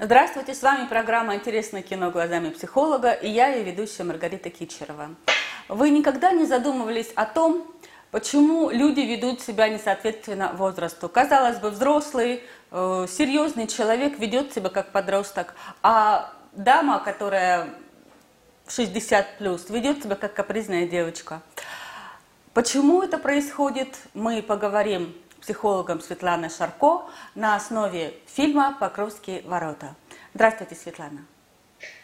Здравствуйте, с вами программа «Интересное кино глазами психолога» и я, ее ведущая Маргарита Кичерова. Вы никогда не задумывались о том, почему люди ведут себя несоответственно возрасту? Казалось бы, взрослый, э, серьезный человек ведет себя как подросток, а дама, которая 60 плюс, ведет себя как капризная девочка. Почему это происходит, мы поговорим психологом Светланой Шарко на основе фильма «Покровские ворота». Здравствуйте, Светлана.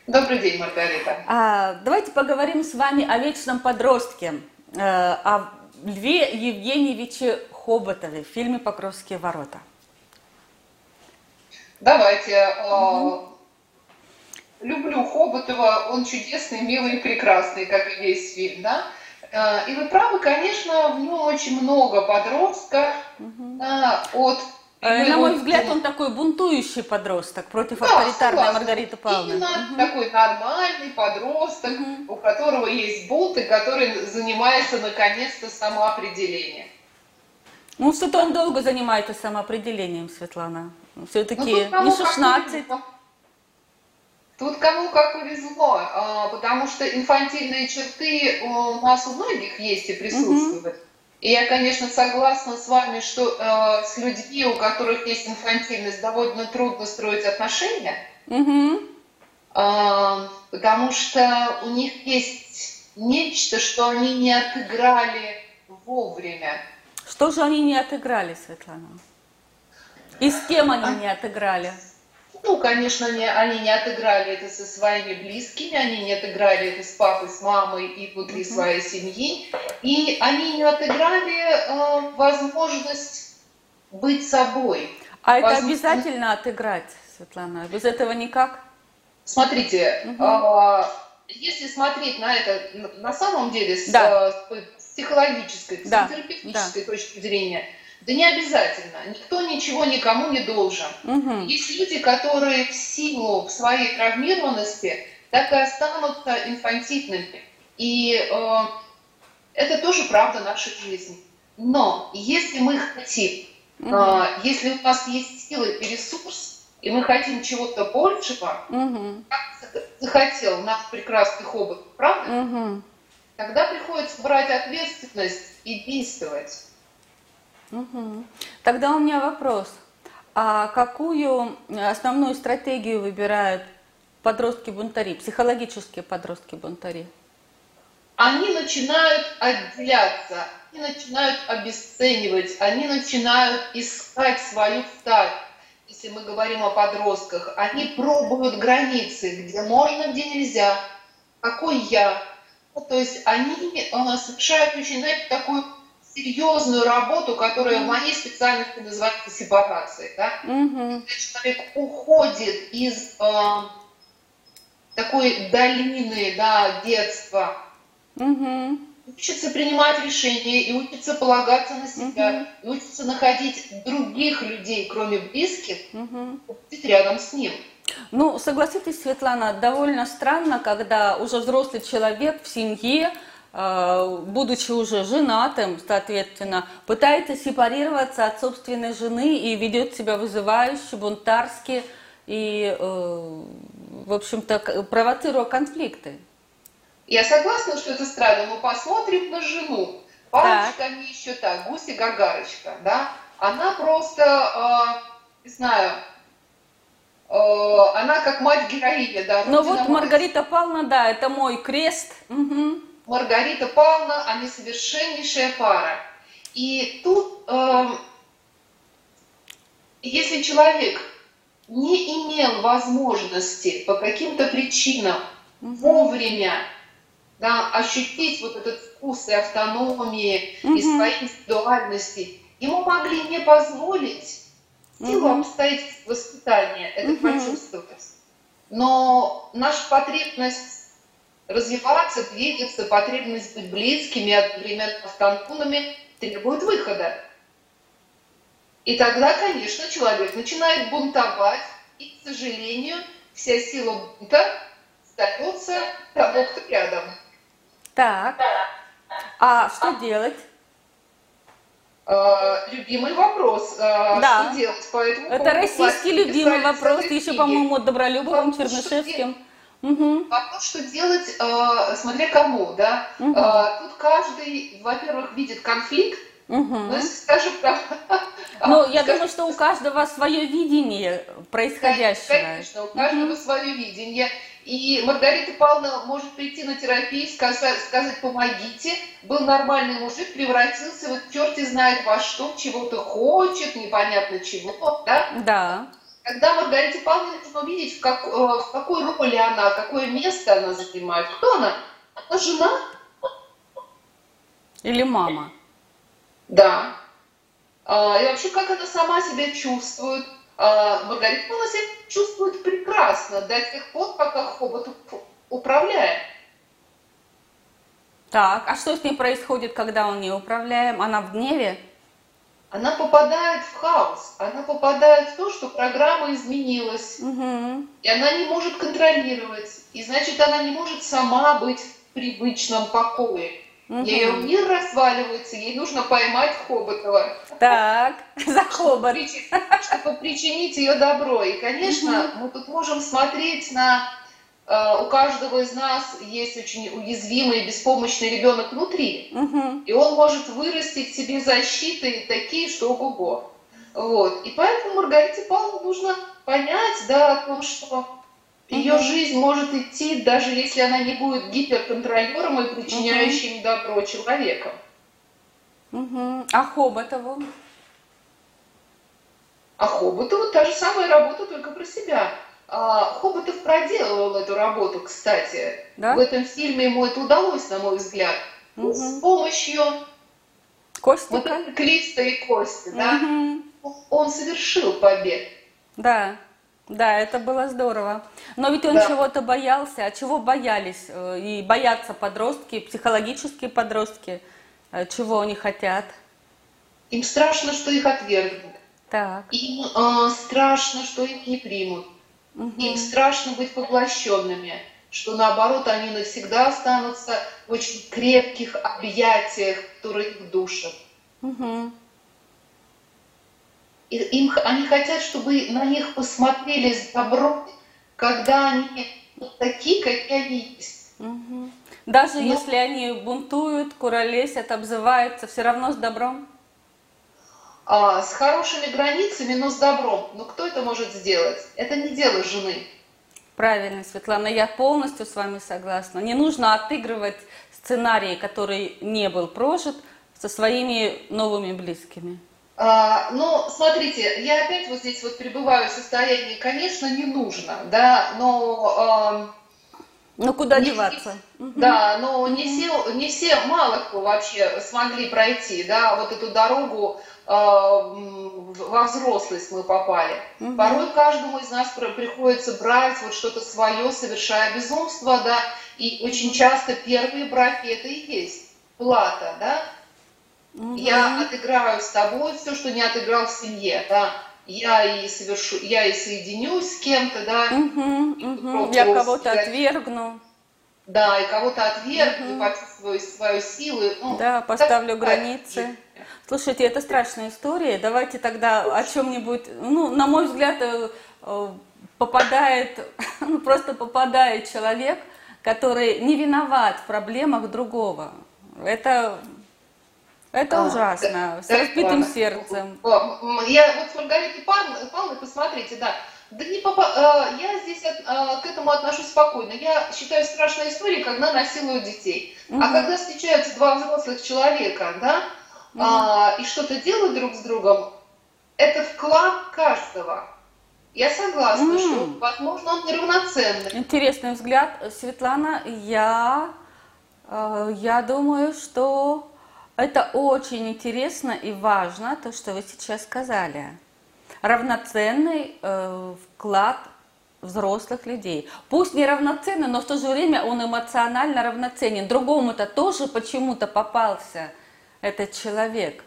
Добрый день, Маргарита. А, давайте поговорим с вами о вечном подростке, э, о Льве Евгеньевиче Хоботове в фильме «Покровские ворота». Давайте. Угу. Люблю Хоботова, он чудесный, милый, прекрасный, как и весь фильм, да? А, и вы правы, конечно, в нем очень много подростка угу. от э, на мой взгляд, он такой бунтующий подросток против да, авторитарной согласна. Маргариты Павловны. Именно угу. такой нормальный подросток, угу. у которого есть бунт и который занимается наконец-то самоопределением. Ну, что-то он долго занимается самоопределением, Светлана. Все-таки ну, не 16. Тут кому как повезло, а, потому что инфантильные черты у нас у многих есть и присутствуют. Угу. И я, конечно, согласна с вами, что э, с людьми, у которых есть инфантильность, довольно трудно строить отношения, угу. э, потому что у них есть нечто, что они не отыграли вовремя. Что же они не отыграли, Светлана? И с кем они а... не отыграли? Ну, конечно, не, они не отыграли это со своими близкими, они не отыграли это с папой, с мамой и внутри mm-hmm. своей семьи. И они не отыграли э, возможность быть собой. А это обязательно отыграть, Светлана? Без этого никак? Смотрите, mm-hmm. э, если смотреть на это на самом деле с, да. с психологической, да. психотерапевтической да. точки зрения – да не обязательно. Никто ничего никому не должен. Угу. Есть люди, которые в силу своей травмированности так и останутся инфантильными. И э, это тоже правда нашей жизни. Но если мы хотим, угу. э, если у нас есть силы и ресурс, и мы хотим чего-то большего, угу. как захотел наш прекрасный хобот, правда? Угу. Тогда приходится брать ответственность и действовать. Угу. Тогда у меня вопрос. А какую основную стратегию выбирают подростки-бунтари, психологические подростки-бунтари? Они начинают отделяться, они начинают обесценивать, они начинают искать свою сталь. Если мы говорим о подростках, они пробуют границы, где можно, где нельзя, какой я. Ну, то есть они э, совершают очень, знаете, такую серьезную работу, которая в моей специальности называется сепарацией. Да? Mm-hmm. Человек уходит из э, такой долины да, детства, mm-hmm. учится принимать решения и учится полагаться на себя, mm-hmm. и учится находить других людей, кроме близких, mm-hmm. быть рядом с ним. Ну, согласитесь, Светлана, довольно странно, когда уже взрослый человек в семье будучи уже женатым, соответственно, пытается сепарироваться от собственной жены и ведет себя вызывающе, бунтарски и, э, в общем-то, провоцируя конфликты. Я согласна, что это странно, но посмотрим на жену. Парочка они еще так, гуси Гагарочка, да? Она просто, э, не знаю, э, она как мать героиня, да. Ну вот Маргарита Павловна, да, это мой крест. Угу. Маргарита Павловна, они совершеннейшая пара. И тут, э, если человек не имел возможности по каким-то причинам вовремя да, ощутить вот этот вкус и автономии, угу. и своей индивидуальности, ему могли не позволить силу угу. обстоятельств воспитания это угу. почувствовать. Но наша потребность развиваться, двигаться, потребность быть близкими, одновременно автономными требует выхода. И тогда, конечно, человек начинает бунтовать, и, к сожалению, вся сила бунта остается того, кто рядом. Так. А что делать? Uh, любимый вопрос. Uh, да. Что делать по этому Это российский любимый вопрос, еще, по-моему, Добролюбовым, Чернышевским. Что угу. Вопрос, что делать, uh, смотря кому, да. Угу. Uh, тут каждый, во-первых, видит конфликт, Угу. Ну, скажем так. Ну, я думаю, что у каждого свое видение происходящего. Конечно, у каждого угу. свое видение. И Маргарита Павловна может прийти на терапию, сказать, сказать помогите. Был нормальный мужик, превратился вот черти знает во что, чего-то хочет, непонятно чего, да? Да. Когда Маргарита Павловна нужно увидеть, в, как, э, в какой роли она, какое место она занимает. Кто она? Она жена? Или мама? Да. А, и вообще, как она сама себя чувствует? А, Маргарита Павловна себя чувствует прекрасно до тех пор, пока Хобот управляет. Так, а что с ней происходит, когда он не управляем? Она в гневе? Она попадает в хаос, она попадает в то, что программа изменилась, угу. и она не может контролировать, и значит она не может сама быть в привычном покое. Угу. Ее мир разваливается, ей нужно поймать Хоботова. Так, за Хобот. Чтобы причинить ее добро. И, конечно, угу. мы тут можем смотреть на... Э, у каждого из нас есть очень уязвимый и беспомощный ребенок внутри. Угу. И он может вырастить себе защиты такие, что ого-го. Вот. И поэтому Маргарите Павловне нужно понять, да, о том, что ее жизнь может идти, даже если она не будет гиперконтролером и причиняющим добро человеком. Угу. А Хоботову? А Хоботову та же самая работа, только про себя. А, Хоботов проделывал эту работу, кстати. Да? В этом фильме ему это удалось, на мой взгляд. Угу. С помощью Костика? Вот Клиста и Кости, угу. да? Он совершил побег. Да. Да, это было здорово. Но ведь он да. чего-то боялся. А чего боялись? Э, и боятся подростки, психологические подростки. Э, чего они хотят? Им страшно, что их отвергнут. Так. Им э, страшно, что их не примут. Угу. Им страшно быть поглощенными, что наоборот они навсегда останутся в очень крепких объятиях, которые их душат. Угу. И им, они хотят, чтобы на них посмотрели с добром, когда они вот такие, какие они есть. Угу. Даже но, если они бунтуют, куролесят, обзываются, все равно с добром? А, с хорошими границами, но с добром. Но кто это может сделать? Это не дело жены. Правильно, Светлана, я полностью с вами согласна. Не нужно отыгрывать сценарий, который не был прожит, со своими новыми близкими. А, ну, смотрите, я опять вот здесь вот пребываю в состоянии, конечно, не нужно, да, но... Э, ну, куда не, деваться? Да, но не все, не все, мало кто вообще смогли пройти, да, вот эту дорогу во взрослость мы попали. Угу. Порой каждому из нас приходится брать вот что-то свое, совершая безумство, да, и очень часто первые браки это и есть плата, да, Угу. Я отыграю с тобой все, что не отыграл в семье, да. Я и совершу, я и соединюсь с кем-то, да. Угу, угу. Я кого-то отвергну. Да, и кого-то отвергну, угу. почувствую свою силу. Ну, да, поставлю так, границы. Слушайте, это страшная история. Давайте тогда о чем-нибудь, ну, на мой взгляд, э, э, попадает, ну, просто попадает человек, который не виноват в проблемах другого. Это это а, ужасно, с разбитым ладно. сердцем. Я вот с Маргаритой Павловной, посмотрите, да, да не попа... Э, я здесь от, э, к этому отношусь спокойно. Я считаю страшной историей, когда насилуют детей. Угу. А когда встречаются два взрослых человека, да, а, и что-то делают друг с другом, это вклад каждого. Я согласна, угу. что, возможно, он неравноценный. Интересный взгляд. Светлана, я, э, я думаю, что это очень интересно и важно, то, что вы сейчас сказали. Равноценный э, вклад взрослых людей. Пусть не равноценный, но в то же время он эмоционально равноценен. Другому-то тоже почему-то попался этот человек.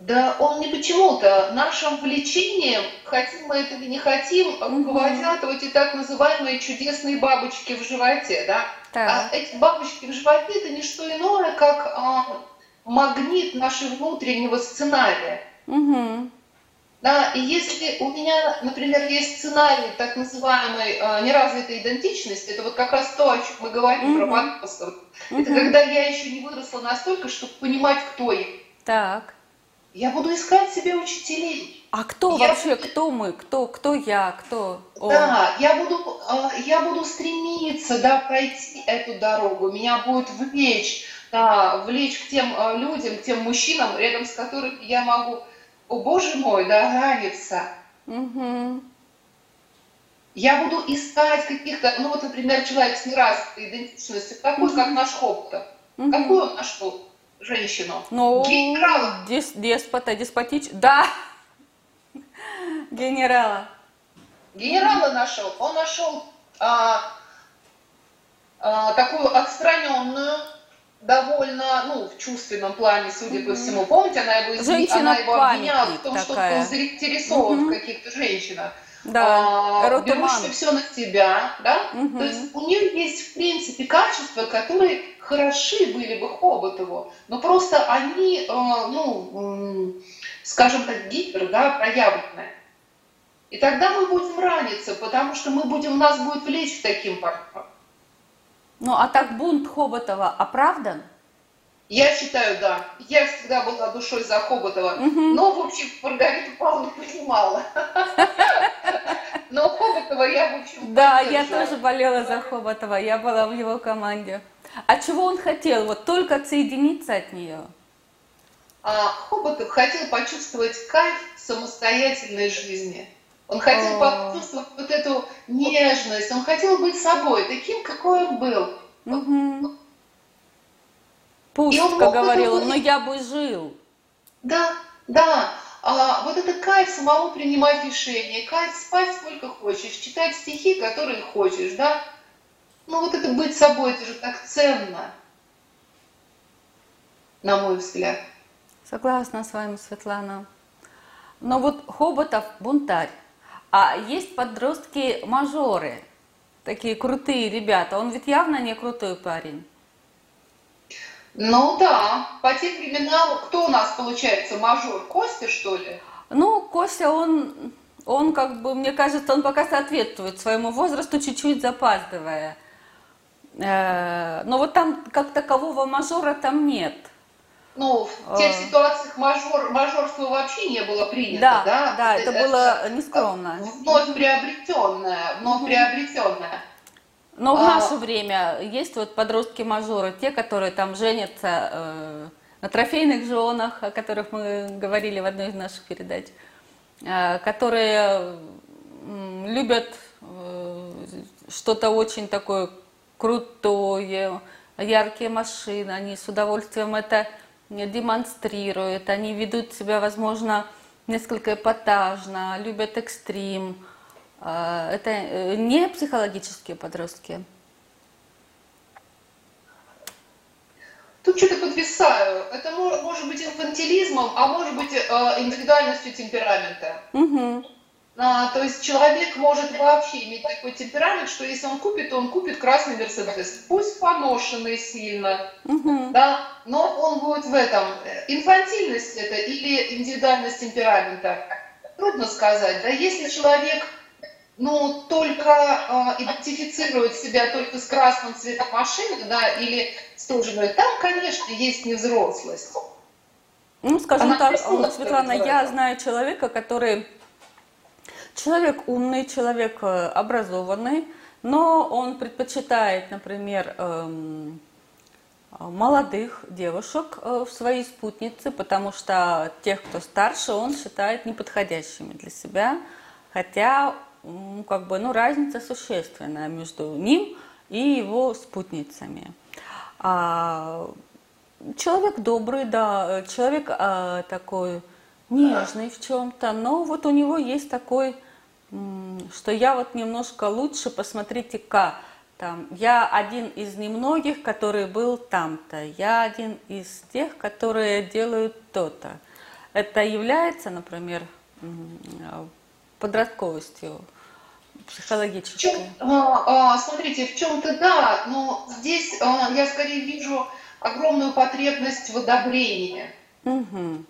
Да он не почему-то. Нашим влечением, хотим мы это или не хотим, руководят вот эти так называемые чудесные бабочки в животе. Да? А эти бабочки в животе это не что иное, как а, магнит нашего внутреннего сценария. Угу. Да, и если у меня, например, есть сценарий так называемой э, неразвитой идентичности, это вот как раз то, о чем мы говорим mm-hmm. про подростков. Mm-hmm. Это когда я еще не выросла настолько, чтобы понимать, кто я. Так. Я буду искать себе учителей. А кто я вообще, буду... кто мы, кто, кто я, кто он? Да, я буду, э, я буду стремиться, да, пройти эту дорогу. Меня будет влечь, да, влечь к тем э, людям, к тем мужчинам, рядом с которыми я могу о боже мой, да, нравится. Угу. Я буду искать каких-то, ну вот, например, человек с неразвитой идентичностью, такой, угу. как наш Хоптов. Угу. Какую он нашел женщину? Ну, Генерала. Дес, деспота, деспотич, да. Генерала. Генерала нашел. Он нашел а, а, такую отстраненную, довольно, ну, в чувственном плане, судя по всему. Помните, она его, изби... она его обвиняла в том, такая. что он заинтересован mm-hmm. в каких-то женщинах. Да, а, берешь все на себя, да? Угу. То есть у нее есть, в принципе, качества, которые хороши были бы Хоботову, но просто они, э, ну, скажем так, гипер, да, проявлены. И тогда мы будем раниться, потому что мы будем, нас будет влечь к таким партнерам. Ну, а так бунт Хоботова оправдан? Я считаю, да. Я всегда была душой за Хоботова. Угу. Но, в общем, Маргариту Павловну понимала. Но Хоботова я, в общем, Да, я тоже болела за Хоботова. Я была в его команде. А чего он хотел? Вот только отсоединиться от нее? А, Хоботов хотел почувствовать кайф самостоятельной жизни. Он хотел почувствовать вот эту нежность, он хотел быть собой, таким, какой он был. Угу. Пустка говорила, но я бы жил. Да, да. А, вот это кайф самому принимать решения, кайф спать сколько хочешь, читать стихи, которые хочешь, да. Ну вот это быть собой, это же так ценно, на мой взгляд. Согласна с вами, Светлана. Но вот Хоботов бунтарь. А есть подростки-мажоры, такие крутые ребята. Он ведь явно не крутой парень. Ну да, по тем временам, кто у нас получается мажор? Костя, что ли? Ну, Костя, он, он как бы, мне кажется, он пока соответствует своему возрасту, чуть-чуть запаздывая. Э, но вот там как такового мажора там нет. Ну, в тех а... ситуациях мажор, мажорство вообще не было принято, да? Да, да, это, это было нескромно. Вновь приобретенное, вновь приобретенное. Но в а... наше время есть вот подростки-мажоры, те, которые там женятся э, на трофейных женах, о которых мы говорили в одной из наших передач, э, которые э, любят э, что-то очень такое крутое, яркие машины, они с удовольствием это демонстрируют, они ведут себя, возможно, несколько эпатажно, любят экстрим. А, это э, не психологические подростки. Тут что-то подвисаю. Это может быть инфантилизмом, а может быть э, индивидуальностью темперамента. Угу. А, то есть человек может вообще иметь такой темперамент, что если он купит, то он купит красный Мерседес. Пусть поношенный сильно, угу. да, но он будет в этом. Инфантильность это или индивидуальность темперамента? Трудно сказать. Да, если человек ну, только э, идентифицирует себя только с красным цветом машины, да, или с той там, конечно, есть невзрослость. Ну, скажем Она так, Светлана, я знаю человека, который Человек умный, человек э, образованный, но он предпочитает, например, эм, молодых девушек э, в своей спутнице, потому что тех, кто старше, он считает неподходящими для себя, хотя как бы, ну, разница существенная между ним и его спутницами. А, человек добрый, да, человек а, такой нежный в чем-то, но вот у него есть такой что я вот немножко лучше, посмотрите-ка, там, я один из немногих, который был там-то, я один из тех, которые делают то-то. Это является, например, подростковостью психологической? В чем, а, а, смотрите, в чем-то да, но здесь а, я скорее вижу огромную потребность в одобрении. Угу.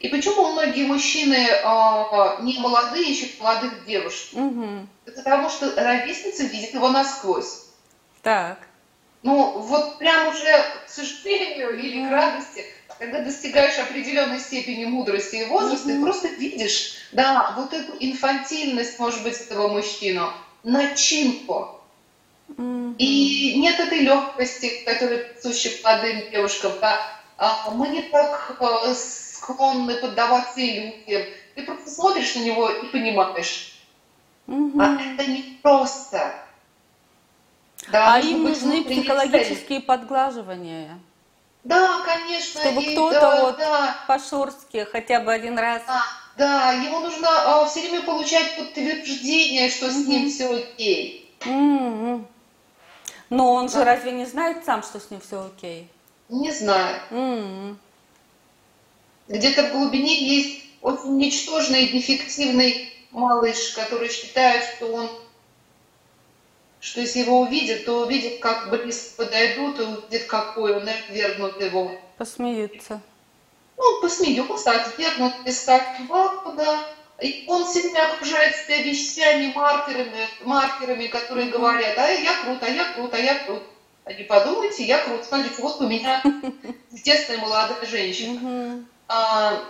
И почему многие мужчины э, не молодые ищут молодых девушек? Угу. Это потому что ровесница видит его насквозь. Так. Ну, вот прям уже, к сожалению или к радости, когда достигаешь определенной степени мудрости и возраста, mm-hmm. ты просто видишь, да, вот эту инфантильность, может быть, этого мужчину, начинку. Mm-hmm. И нет этой легкости, которая присуща молодым девушкам. Да? А мы не так э, склонны поддаваться иллюзиям. Ты просто смотришь на него и понимаешь. Mm-hmm. А это не просто. Да, а им нужны психологические подглаживания. Да, конечно. Чтобы кто-то да, вот да. по-шорстке хотя бы один раз. Да, да ему нужно а, все время получать подтверждение, что mm-hmm. с ним все окей. Mm-hmm. Но он да. же разве не знает сам, что с ним все окей? Не знает. Mm-hmm. Где-то в глубине есть очень ничтожный, дефективный малыш, который считает, что он что если его увидят, то увидят, как близко подойдут, и увидят, какой он, и отвергнут его. Посмеются. Ну, посмеются, отвергнут, листать да. И он время окружает себя вещами, маркерами, маркерами, которые говорят, а я крут, а я крут, а я крут. А не подумайте, я крут. Смотрите, вот у меня естественная молодая женщина. А,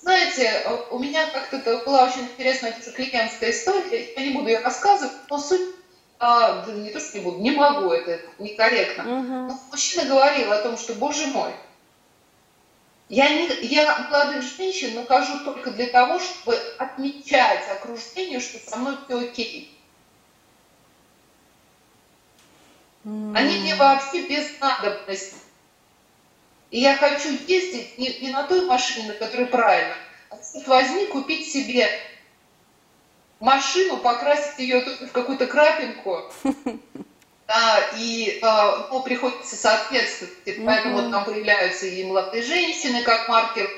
знаете, у меня как-то была очень интересная тоже клиентская история, я не буду ее рассказывать, но суть а, да не то, что не буду, не могу, это некорректно. Угу. Но мужчина говорил о том, что, боже мой, я, не, я молодых женщин нахожу только для того, чтобы отмечать окружению, что со мной все окей. Они мне вообще без надобности. И я хочу ездить не, не на той машине, на которой правильно, а возьми купить себе машину, покрасить ее в какую-то крапинку, да, и а, ну, приходится соответствовать. Поэтому там появляются и молодые женщины, как маркер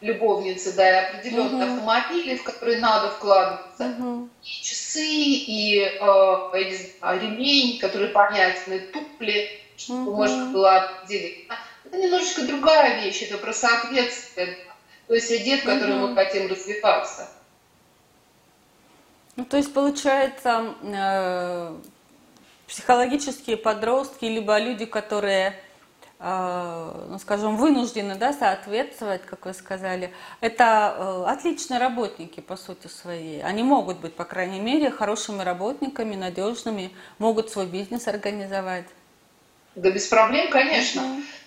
любовницы, да, и определенные uh-huh. автомобили, в которые надо вкладываться, uh-huh. и часы, и э, ремень, который понятны, тупли, чтобы uh-huh. можно было определить. Это немножечко другая вещь, это про соответствие. То есть в котором uh-huh. мы хотим развиваться. Ну, то есть, получается, э, психологические подростки, либо люди, которые, э, ну, скажем, вынуждены да, соответствовать, как вы сказали, это э, отличные работники, по сути своей. Они могут быть, по крайней мере, хорошими работниками, надежными, могут свой бизнес организовать. Да без проблем, конечно.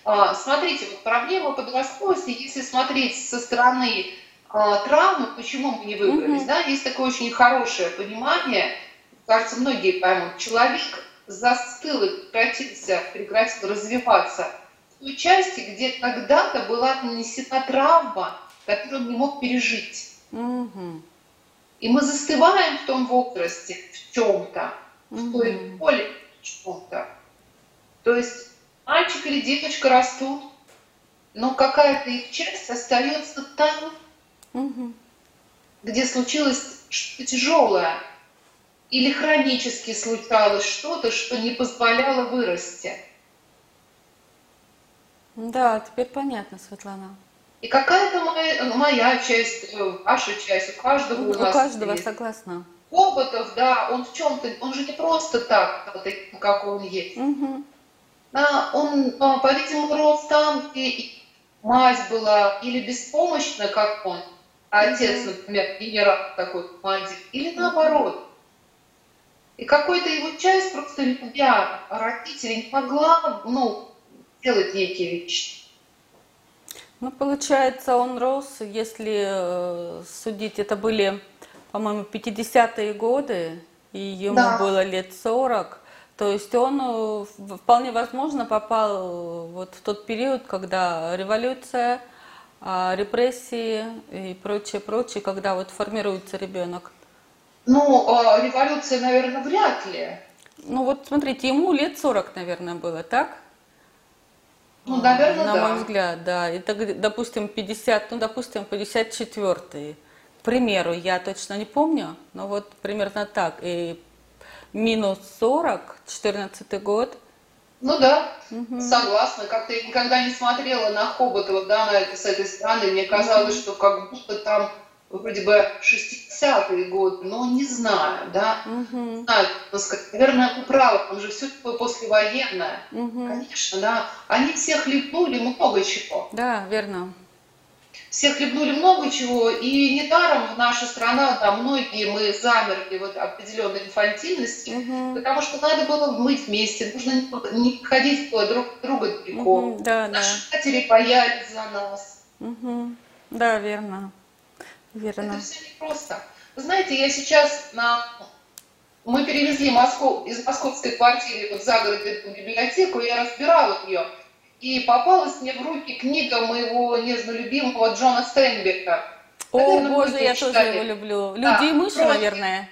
Mm-hmm. Смотрите, вот проблема подростковости, если смотреть со стороны а, травмы, почему мы не выбрались, mm-hmm. да, есть такое очень хорошее понимание, кажется, многие поймут, человек застыл и прекратился, прекратил развиваться в той части, где когда-то была нанесена травма, которую он не мог пережить. Mm-hmm. И мы застываем в том возрасте, в чем-то, mm-hmm. в той боли, в чем-то. То есть мальчик или девочка растут, но какая-то их часть остается там, угу. где случилось что-то тяжелое или хронически случалось что-то, что не позволяло вырасти. Да, теперь понятно, Светлана. И какая-то моя, моя часть, э, ваша часть, у каждого у, у нас каждого, есть. согласна. Опытов, да, он в чем-то, он же не просто так, как он есть. Угу. Он, а, по-видимому, рос там, где мать была или беспомощна, как он, а отец, например, генерал такой командир, или наоборот. И какой-то его часть просто любя родители не могла, ну, делать некие вещи. Ну, получается, он рос, если э, судить, это были, по-моему, 50-е годы, и ему да. было лет 40. То есть он э, вполне возможно попал э, вот в тот период, когда революция а, репрессии и прочее, прочее, когда вот формируется ребенок? Ну, а, революция, наверное, вряд ли. Ну вот смотрите, ему лет 40, наверное, было, так? Ну, наверное, На да. мой взгляд, да. Это, допустим, 50, ну, допустим, 54 К примеру, я точно не помню, но вот примерно так. И минус 40, 14 год, Ну да, угу. согласна. Как-то я никогда не смотрела на Хоботова, да, на это с этой стороны. Мне казалось, угу. что как будто там вроде бы 60-е годы, но не знаю, да. Угу. Знаю, наверное, вы правы, он же все такое послевоенное. Угу. Конечно, да. Они всех хлебнули много чего. Да, верно. Все хлебнули много чего, и недаром наша страна, да, многие мы замерли вот определенной инфантильности, угу. потому что надо было быть вместе, нужно не ходить друг друга далеко. Угу, да, Наши да. матери боялись за нас. Угу. Да, верно. Верно. Это все непросто. Вы знаете, я сейчас на... Мы перевезли Москву из московской квартиры вот за город эту библиотеку, я разбирала ее. И попалась мне в руки книга моего нежно-любимого Джона Стейнбека. О, Наверное, боже, я читали. тоже его люблю. Люди да, и мыши, против. наверное.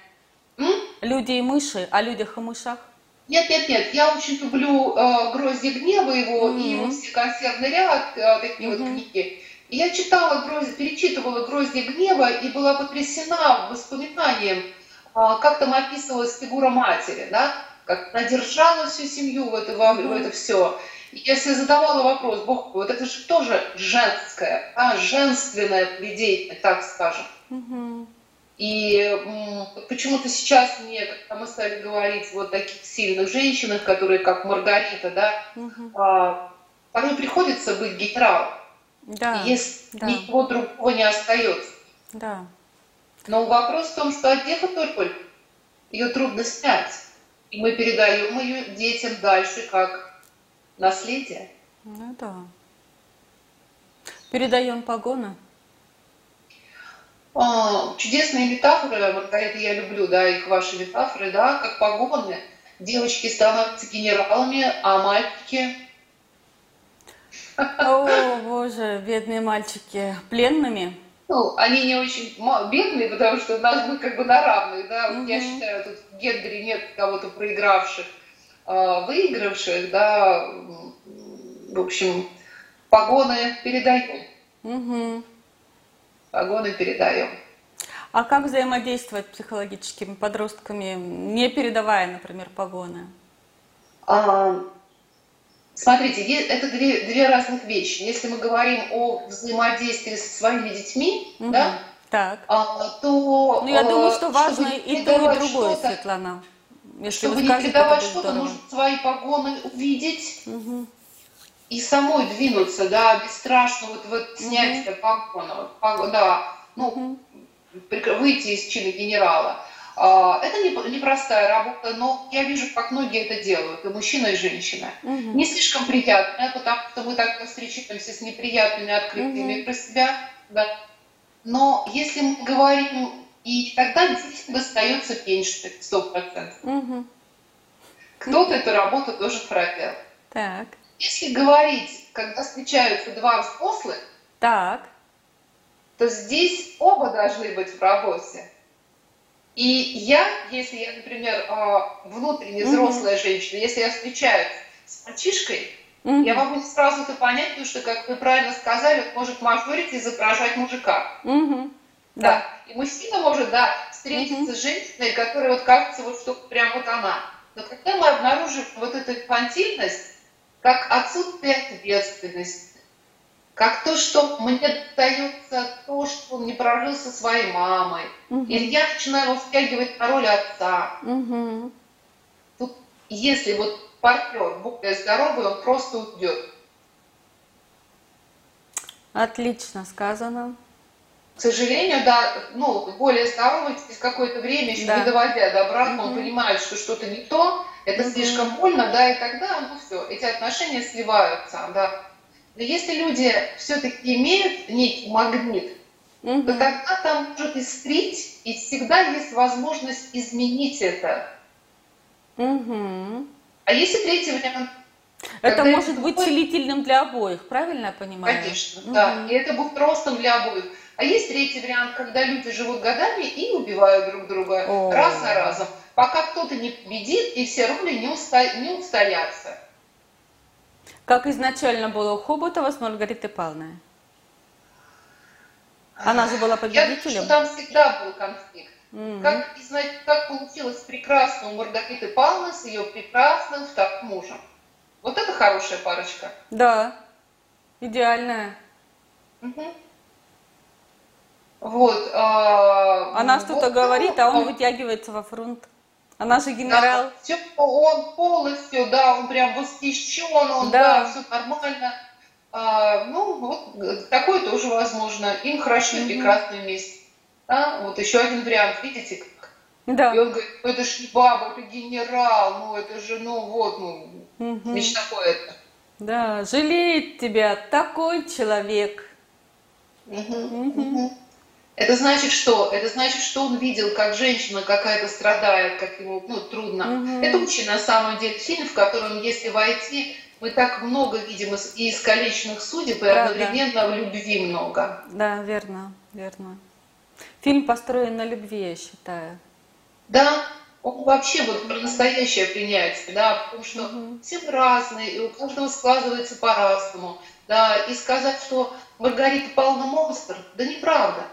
М? Люди и мыши, о людях и мышах. Нет, нет, нет, я очень люблю э, «Грозди гнева» его mm-hmm. и его все консервный ряд, э, такие mm-hmm. вот книги. И я читала, гроз... перечитывала «Грозди гнева» и была потрясена воспоминанием, э, как там описывалась фигура матери, да, как она держала всю семью в это, в это все. И я себе задавала вопрос, Бог, вот это же тоже женское, а женственное поведение, так скажем. Угу. И почему-то сейчас мне, когда мы стали говорить вот таких сильных женщинах, которые как Маргарита, да, угу. а, порой приходится быть генералом. Да, если да. ничего другого не остается. Да. Но вопрос в том, что одета только ее трудно снять. И мы передаем ее детям дальше как наследие. Ну да. Передаем погоны. А, чудесные метафоры, Маргарита, я люблю, да, их ваши метафоры, да, как погоны. Девочки становятся генералами, а мальчики... О, боже, бедные мальчики, пленными. Ну, они не очень бедные, потому что у нас мы как бы на равных, да. Угу. Я считаю, тут в Гендере нет кого-то проигравших. А, выигравших, да, в общем, погоны передаем. Угу. Погоны передаем. А как взаимодействовать психологическими подростками, не передавая, например, погоны? А, смотрите, это две, две разных вещи. Если мы говорим о взаимодействии со своими детьми, угу. да, так. А, то... Ну, я думаю, что важно и то, и другое, Светлана. Если Чтобы не передавать что-то, нужно свои погоны увидеть угу. и самой двинуться, да, бесстрашно вот, вот снять угу. погона, погон, да, ну, угу. выйти из чина генерала. А, это непростая работа, но я вижу, как многие это делают, и мужчина, и женщина. Угу. Не слишком приятная, потому что мы так встречаемся с неприятными открытиями угу. про себя, да. Но если мы говорим и тогда действительно достается меньше, 100%. Угу. Кто-то эту работу тоже проделал. Так. Если говорить, когда встречаются два взрослых, так. то здесь оба должны быть в работе. И я, если я, например, а, внутренне взрослая угу. женщина, если я встречаюсь с мальчишкой, угу. я могу сразу это понять, потому что, как вы правильно сказали, может мажорить и изображать мужика. Угу. Да. И мужчина может, да, встретиться угу. с женщиной, которая вот кажется, вот что прям вот она. Но когда мы обнаружим вот эту инфантильность, как отсутствие ответственности, как то, что мне достается то, что он не прожил со своей мамой. Угу. Или я начинаю его втягивать на роль отца. Угу. Тут, если вот партнер более здоровый, он просто уйдет. Отлично сказано к сожалению, да, ну, более здоровый через какое-то время, еще да. не доводя до обратного, угу. он понимает, что что-то не то, это угу. слишком больно, да, и тогда, ну, все, эти отношения сливаются, да. Но если люди все-таки имеют некий магнит, угу. то тогда там может искрить, и всегда есть возможность изменить это. Угу. А если третий вариант? Это может это быть целительным для обоих, правильно я понимаю? Конечно, угу. да. И это будет ростом для обоих. А есть третий вариант, когда люди живут годами и убивают друг друга О. раз за разом, пока кто-то не победит и все роли не, уста... не устоятся. Как изначально было у Хоботова с Маргаритой Павловной? Она же была победителем. Я думаю, что там всегда был конфликт. Mm-hmm. Как, как получилось прекрасно у Маргариты Павловны с ее прекрасным вторым мужем. Вот это хорошая парочка. Да, идеальная. Угу. Вот. А, Она что-то вот, говорит, а он вытягивается во фронт. Она же генерал. Да, все, он полностью, да, он прям восхищен, он, да, да все нормально. А, ну, вот такое тоже возможно. Им хорошо, mm-hmm. прекрасно вместе. Да? Вот еще один вариант, видите, как? Да. И он говорит, ну это ж не баба, это генерал, ну это же, ну вот, ну, угу. мечта это. Да, жалеет тебя такой человек. Угу. Угу. Это значит что? Это значит, что он видел, как женщина какая-то страдает, как ему ну, трудно. Угу. Это очень на самом деле фильм, в котором, если войти, мы так много видим и искалеченных судеб, и одновременно в любви много. Да, верно, верно. Фильм построен на любви, я считаю. Да, он вообще вот про настоящее принятие, да, потому что угу. все разные, и у каждого складывается по-разному, да, и сказать, что Маргарита Павловна монстр, да неправда.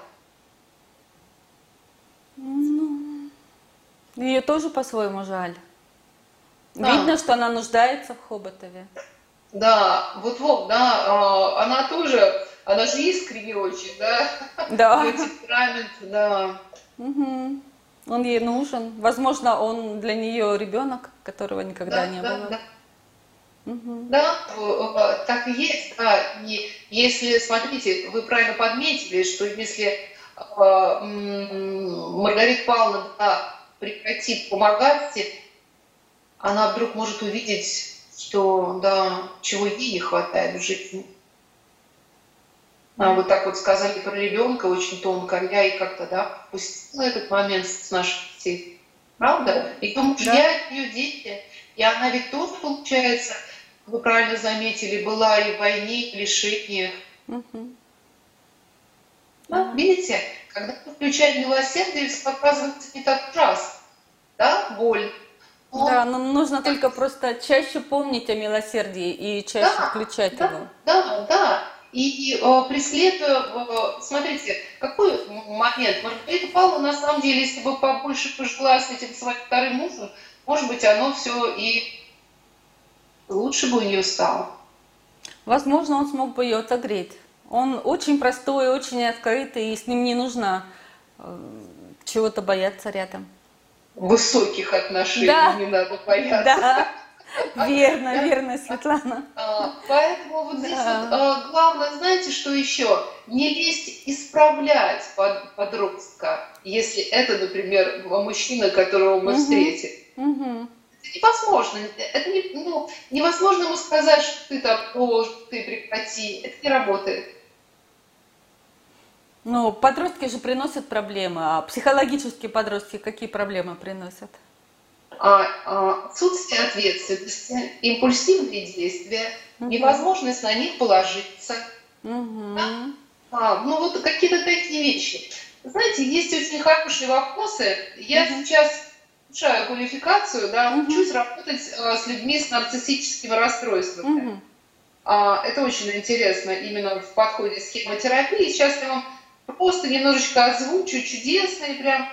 Ну, ее тоже по-своему жаль. Да. Видно, что она нуждается в Хоботове. Да, вот вот, да, а, она тоже, она же искренне очень, да? Да. Темперамент, да. Угу. Он ей нужен. Возможно, он для нее ребенок, которого никогда да, не да, было. Да. Угу. Да, так и есть. Да. И если, смотрите, вы правильно подметили, что если э, Маргарита Павловна да, прекратит помогать, она вдруг может увидеть, что да, чего ей не хватает в жизни. А вот так вот сказали про ребенка очень тонко, я и как-то, да, пустила этот момент с наших детей. Правда? И мужья да. ее дети. И она ведь тоже, получается, вы правильно заметили, была и в войне, и в лишениях. Угу. Да, видите, когда мы включаем милосердие, все оказывается не так ужасно. Да, боль. Но... Да, но нужно только просто чаще помнить о милосердии и чаще да, включать да, его. Да, да. И э, преследуя, э, смотрите, какой момент, Маргарита Павловна, на самом деле, если бы побольше пожила с этим своим вторым мужем, может быть, оно все и лучше бы у нее стало. Возможно, он смог бы ее отогреть. Он очень простой, очень открытый, и с ним не нужно э, чего-то бояться рядом. Высоких отношений да. не надо бояться. Да. Верно, верно, Светлана. А, поэтому вот здесь да. вот, а, главное, знаете, что еще? Не лезть исправлять под, подростка, если это, например, мужчина, которого мы угу. встретим. Угу. Невозможно. Это не, ну, невозможно ему сказать, что ты там, о, ты прекрати. Это не работает. Ну, подростки же приносят проблемы, а психологические подростки какие проблемы приносят? А, а, отсутствие ответственности, импульсивные действия, угу. невозможность на них положиться. Угу. Да? А, ну вот какие-то такие вещи. Знаете, есть очень хорошие вопросы. Я угу. сейчас улучшаю квалификацию, да, угу. учусь работать а, с людьми с нарциссическими расстройствами. Угу. А, это очень интересно именно в подходе схемотерапии. Сейчас я вам просто немножечко озвучу чудесные прям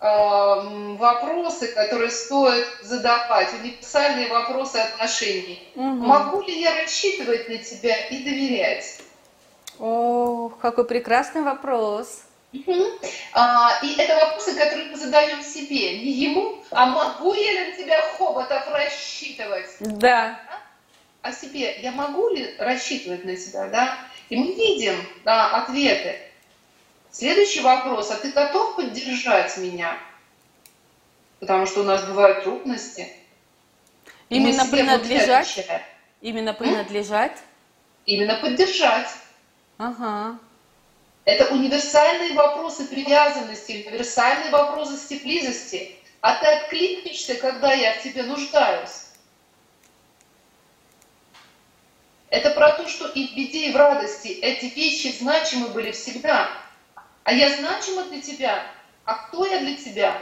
Эм, вопросы, которые стоит задавать, универсальные вопросы отношений. Угу. Могу ли я рассчитывать на тебя и доверять? О, какой прекрасный вопрос. А, и это вопросы, которые мы задаем себе, не ему, а могу я на тебя, Хоботов, рассчитывать? Да. А, а себе, я могу ли рассчитывать на тебя, да? И мы видим да, ответы. Следующий вопрос. А ты готов поддержать меня? Потому что у нас бывают трудности. Именно принадлежать? Именно принадлежать? Именно поддержать. Ага. Это универсальные вопросы привязанности, универсальные вопросы близости. А ты откликнешься, когда я в тебе нуждаюсь. Это про то, что и в беде, и в радости эти вещи значимы были всегда. А я значима для тебя. А кто я для тебя?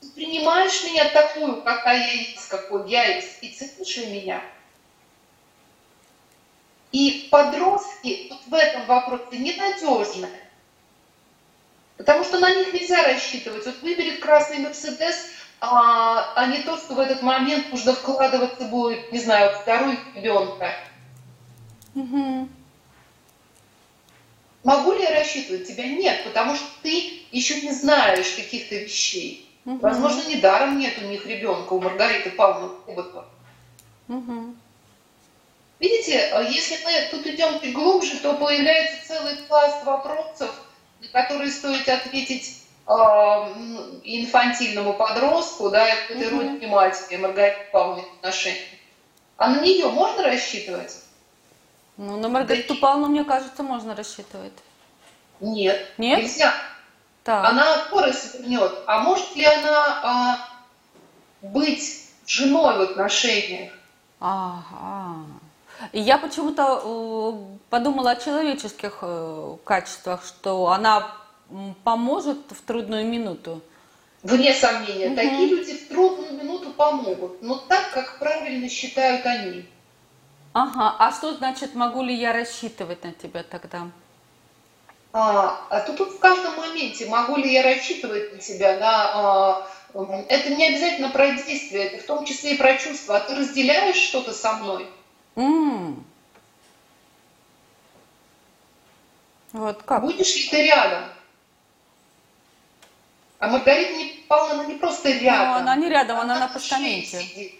Ты принимаешь меня такую, какая я есть, какой я есть, и ценишь меня. И подростки вот в этом вопросе ненадежны. Потому что на них нельзя рассчитывать. Вот выберет красный Мерседес, а, а не то, что в этот момент нужно вкладываться будет, не знаю, второй ребенка. Угу. Могу ли я рассчитывать тебя? Нет, потому что ты еще не знаешь каких-то вещей. Угу. Возможно, недаром нет у них ребенка, у Маргариты Павловны Кубатова. Угу. Видите, а если мы тут идем чуть глубже, то появляется целый пласт вопросов, на которые стоит ответить э, инфантильному подростку, да, и этой mm-hmm. родине матери Маргариты Павловны отношения. А на нее можно рассчитывать? Ну, на Маргариту да. Павловну, мне кажется, можно рассчитывать. Нет, Нет? нельзя. Так. Она скорость вернет. А может ли она а, быть женой в отношениях? Ага. Я почему-то э, подумала о человеческих э, качествах, что она поможет в трудную минуту. Вне сомнения, угу. такие люди в трудную минуту помогут, но так, как правильно считают они. Ага, а что значит, могу ли я рассчитывать на тебя тогда? А, а тут, тут в каждом моменте, могу ли я рассчитывать на тебя, да, а, это не обязательно про действие, это в том числе и про чувства. А ты разделяешь что-то со мной? Mm. Вот как? Будешь ли ты рядом? А Маргарита не, Павловна не просто ну, рядом. Но она не рядом, она, она на постаменте. Сидит.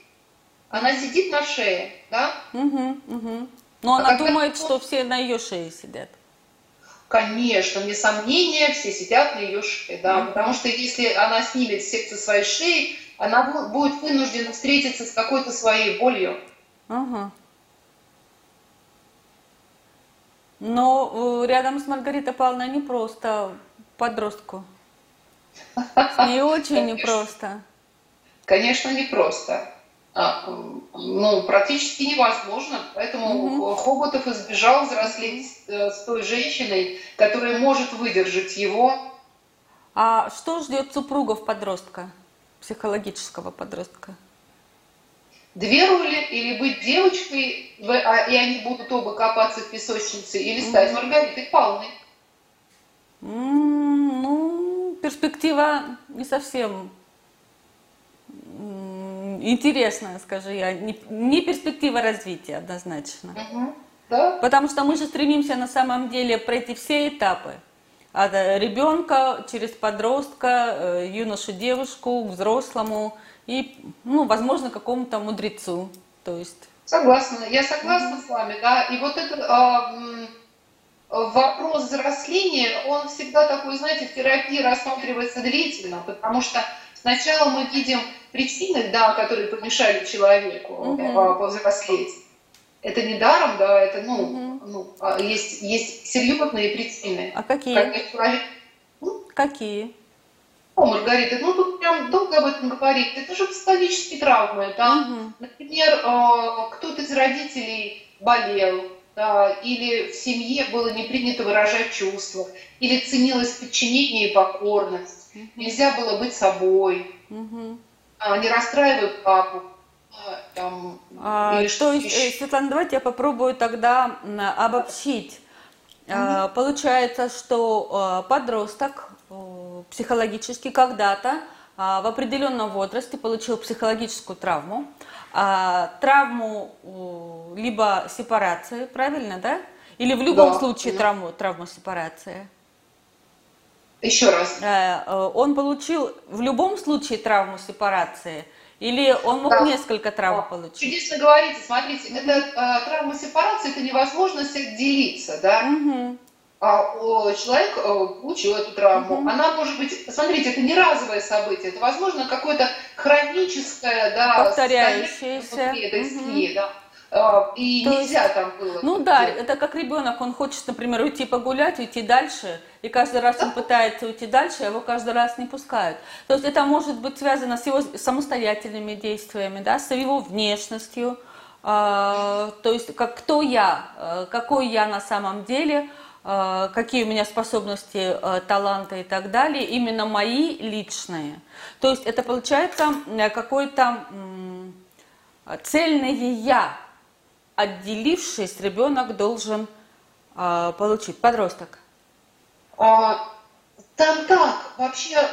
Она сидит на шее, да? Угу, угу. Но а она думает, кто... что все на ее шее сидят. Конечно, вне сомнения, все сидят на ее шее, да, mm потому что если она снимет секцию своей шеи, она будет вынуждена встретиться с какой-то своей болью. Ага. Но э, рядом с Маргаритой Павловной не просто подростку. С ней очень непросто. Конечно, непросто. А, ну, практически невозможно. Поэтому угу. Хоботов избежал взрослеть э, с той женщиной, которая может выдержать его. А что ждет супругов подростка, психологического подростка? Две роли, или быть девочкой, а, и они будут оба копаться в песочнице, или стать Маргаритой Павловной. Ну, перспектива не совсем интересная, скажу я, не, не перспектива развития однозначно. Угу. Да? Потому что мы же стремимся на самом деле пройти все этапы. От э, ребенка через подростка, э, юношу, девушку, к взрослому и, ну, возможно, какому-то мудрецу. То есть... Согласна, я согласна mm с вами, да. И вот этот э, вопрос взросления, он всегда такой, знаете, в терапии рассматривается длительно, потому что сначала мы видим причины, да, которые помешали человеку mm-hmm. повзрослеть. Это не даром, да, это, ну, mm-hmm. ну а есть, есть серьезные причины. А какие? Как человек... Какие? О, Маргарита, ну тут прям долго об этом говорить. Это же психологические травмы, да. Угу. Например, э, кто-то из родителей болел, да, или в семье было не принято выражать чувства, или ценилось подчинение и покорность. Угу. Нельзя было быть собой. Угу не расстраивают папу. А, там, а, то есть. Э, Светлана, давайте я попробую тогда обобщить. Угу. Получается, что э, подросток психологически когда-то в определенном возрасте получил психологическую травму, травму либо сепарации, правильно, да? Или в любом да, случае да. травму, травму сепарации? Еще раз. Э, э, он получил в любом случае травму сепарации? Или он мог да. несколько травм получить? Чудесно говорите. Смотрите, это э, травма сепарации, это невозможность отделиться, да? Угу. А, человек о, получил эту травму. Угу. Она может быть, смотрите, это не разовое событие, это, возможно, какое-то хроническое, да, повторяющееся. Этой угу. да. А, и То нельзя есть, там было. Ну да, делать. это как ребенок, он хочет, например, уйти погулять, уйти дальше, и каждый раз он пытается уйти дальше, а его каждый раз не пускают. То есть это может быть связано с его самостоятельными действиями, да, с его внешностью, э, то есть как, кто я, э, какой я на самом деле, э, какие у меня способности, э, таланты и так далее, именно мои личные. То есть это получается какой-то э, цельное я, отделившись, ребенок должен э, получить? Подросток. А, там так, вообще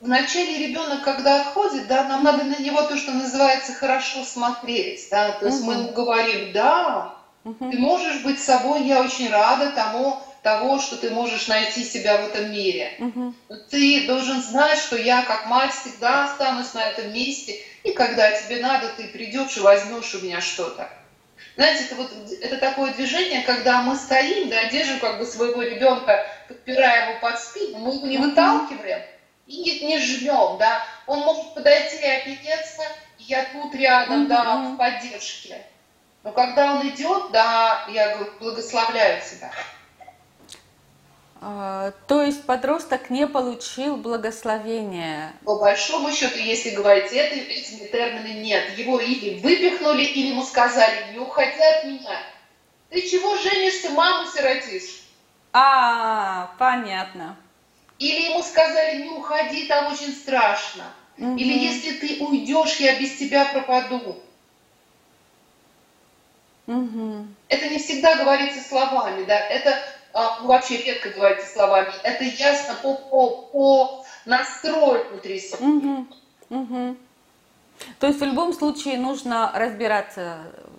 вначале ребенок, когда отходит, да, нам надо на него то, что называется хорошо смотреть, да, то есть угу. мы ему говорим, да, угу. ты можешь быть собой, я очень рада тому, того, что ты можешь найти себя в этом мире. Угу. Ты должен знать, что я как мать всегда останусь на этом месте, и когда тебе надо, ты придешь и возьмешь у меня что-то. Знаете, это вот это такое движение, когда мы стоим, да, держим как бы своего ребенка, подпирая его под спину, мы его не выталкиваем и не, не жмем, да. Он может подойти и опереться, и я тут рядом, да, в поддержке. Но когда он идет, да, я говорю, благословляю тебя. А, то есть подросток не получил благословения. По большому счету, если говорить это, этими терминами нет. Его или выпихнули, или ему сказали, не уходи от меня. Ты чего женишься, маму сиротишь? А, понятно. Или ему сказали, не уходи, там очень страшно. Угу. Или если ты уйдешь, я без тебя пропаду. Угу. Это не всегда говорится словами, да, это а, ну, вообще редко говорите словами, это ясно по, по, по настрою внутри себя. Угу, угу. То есть в любом случае нужно разбираться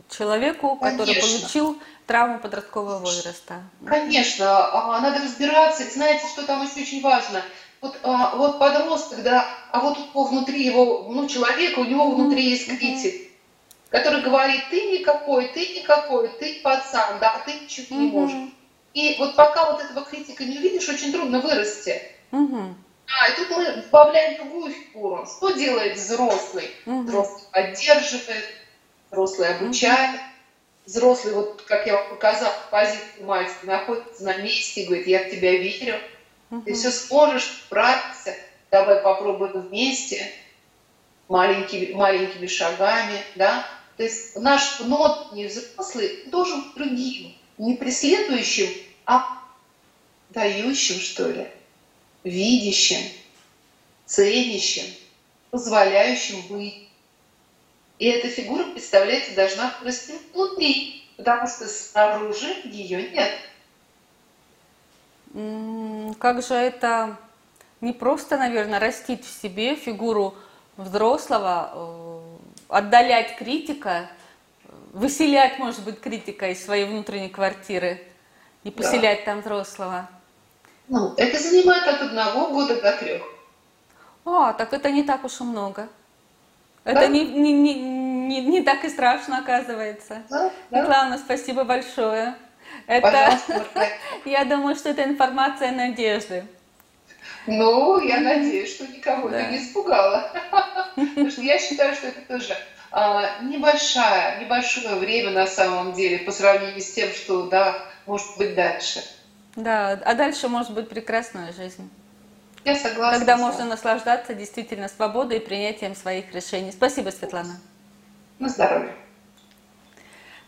человеку, Конечно. который получил травму подросткового возраста. Конечно, а, надо разбираться. знаете, что там еще очень важно? Вот, а, вот подросток, да, а вот внутри его, ну, человека, у него внутри есть критик, который говорит, ты никакой, ты никакой, ты пацан, да, ты ничего не можешь. И вот пока вот этого критика не увидишь, очень трудно вырасти. Угу. А, и тут мы добавляем другую фигуру. Что делает взрослый? Угу. Взрослый поддерживает, взрослый обучает. Угу. Взрослый, вот как я вам показала, позицию матери, находится на месте и говорит, я в тебя верю, угу. ты все сможешь, справиться, давай попробуем вместе, маленькими, маленькими шагами, да. То есть наш внутренний взрослый должен другим не преследующим, а дающим, что ли, видящим, ценящим, позволяющим быть. И эта фигура, представляете, должна расти внутри, потому что снаружи ее нет. Как же это не просто, наверное, растить в себе фигуру взрослого, э, отдалять критика, выселять, может быть, критика из своей внутренней квартиры и поселять да. там взрослого? Ну, это занимает от одного года до трех. А, так это не так уж и много. Это да? не, не, не, не, не так и страшно, оказывается. Да, да. Светлана, спасибо большое. Это, я думаю, что это информация надежды. Ну, я надеюсь, что никого да. это не испугало. Потому что я считаю, что это тоже а, небольшая, небольшое время на самом деле по сравнению с тем, что да, может быть дальше. Да, а дальше может быть прекрасная жизнь. Я согласна. Когда можно наслаждаться действительно свободой и принятием своих решений. Спасибо, Светлана. На здоровье.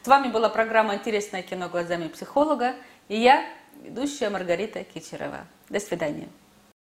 С вами была программа «Интересное кино глазами психолога» и я, ведущая Маргарита Кичерова. До свидания.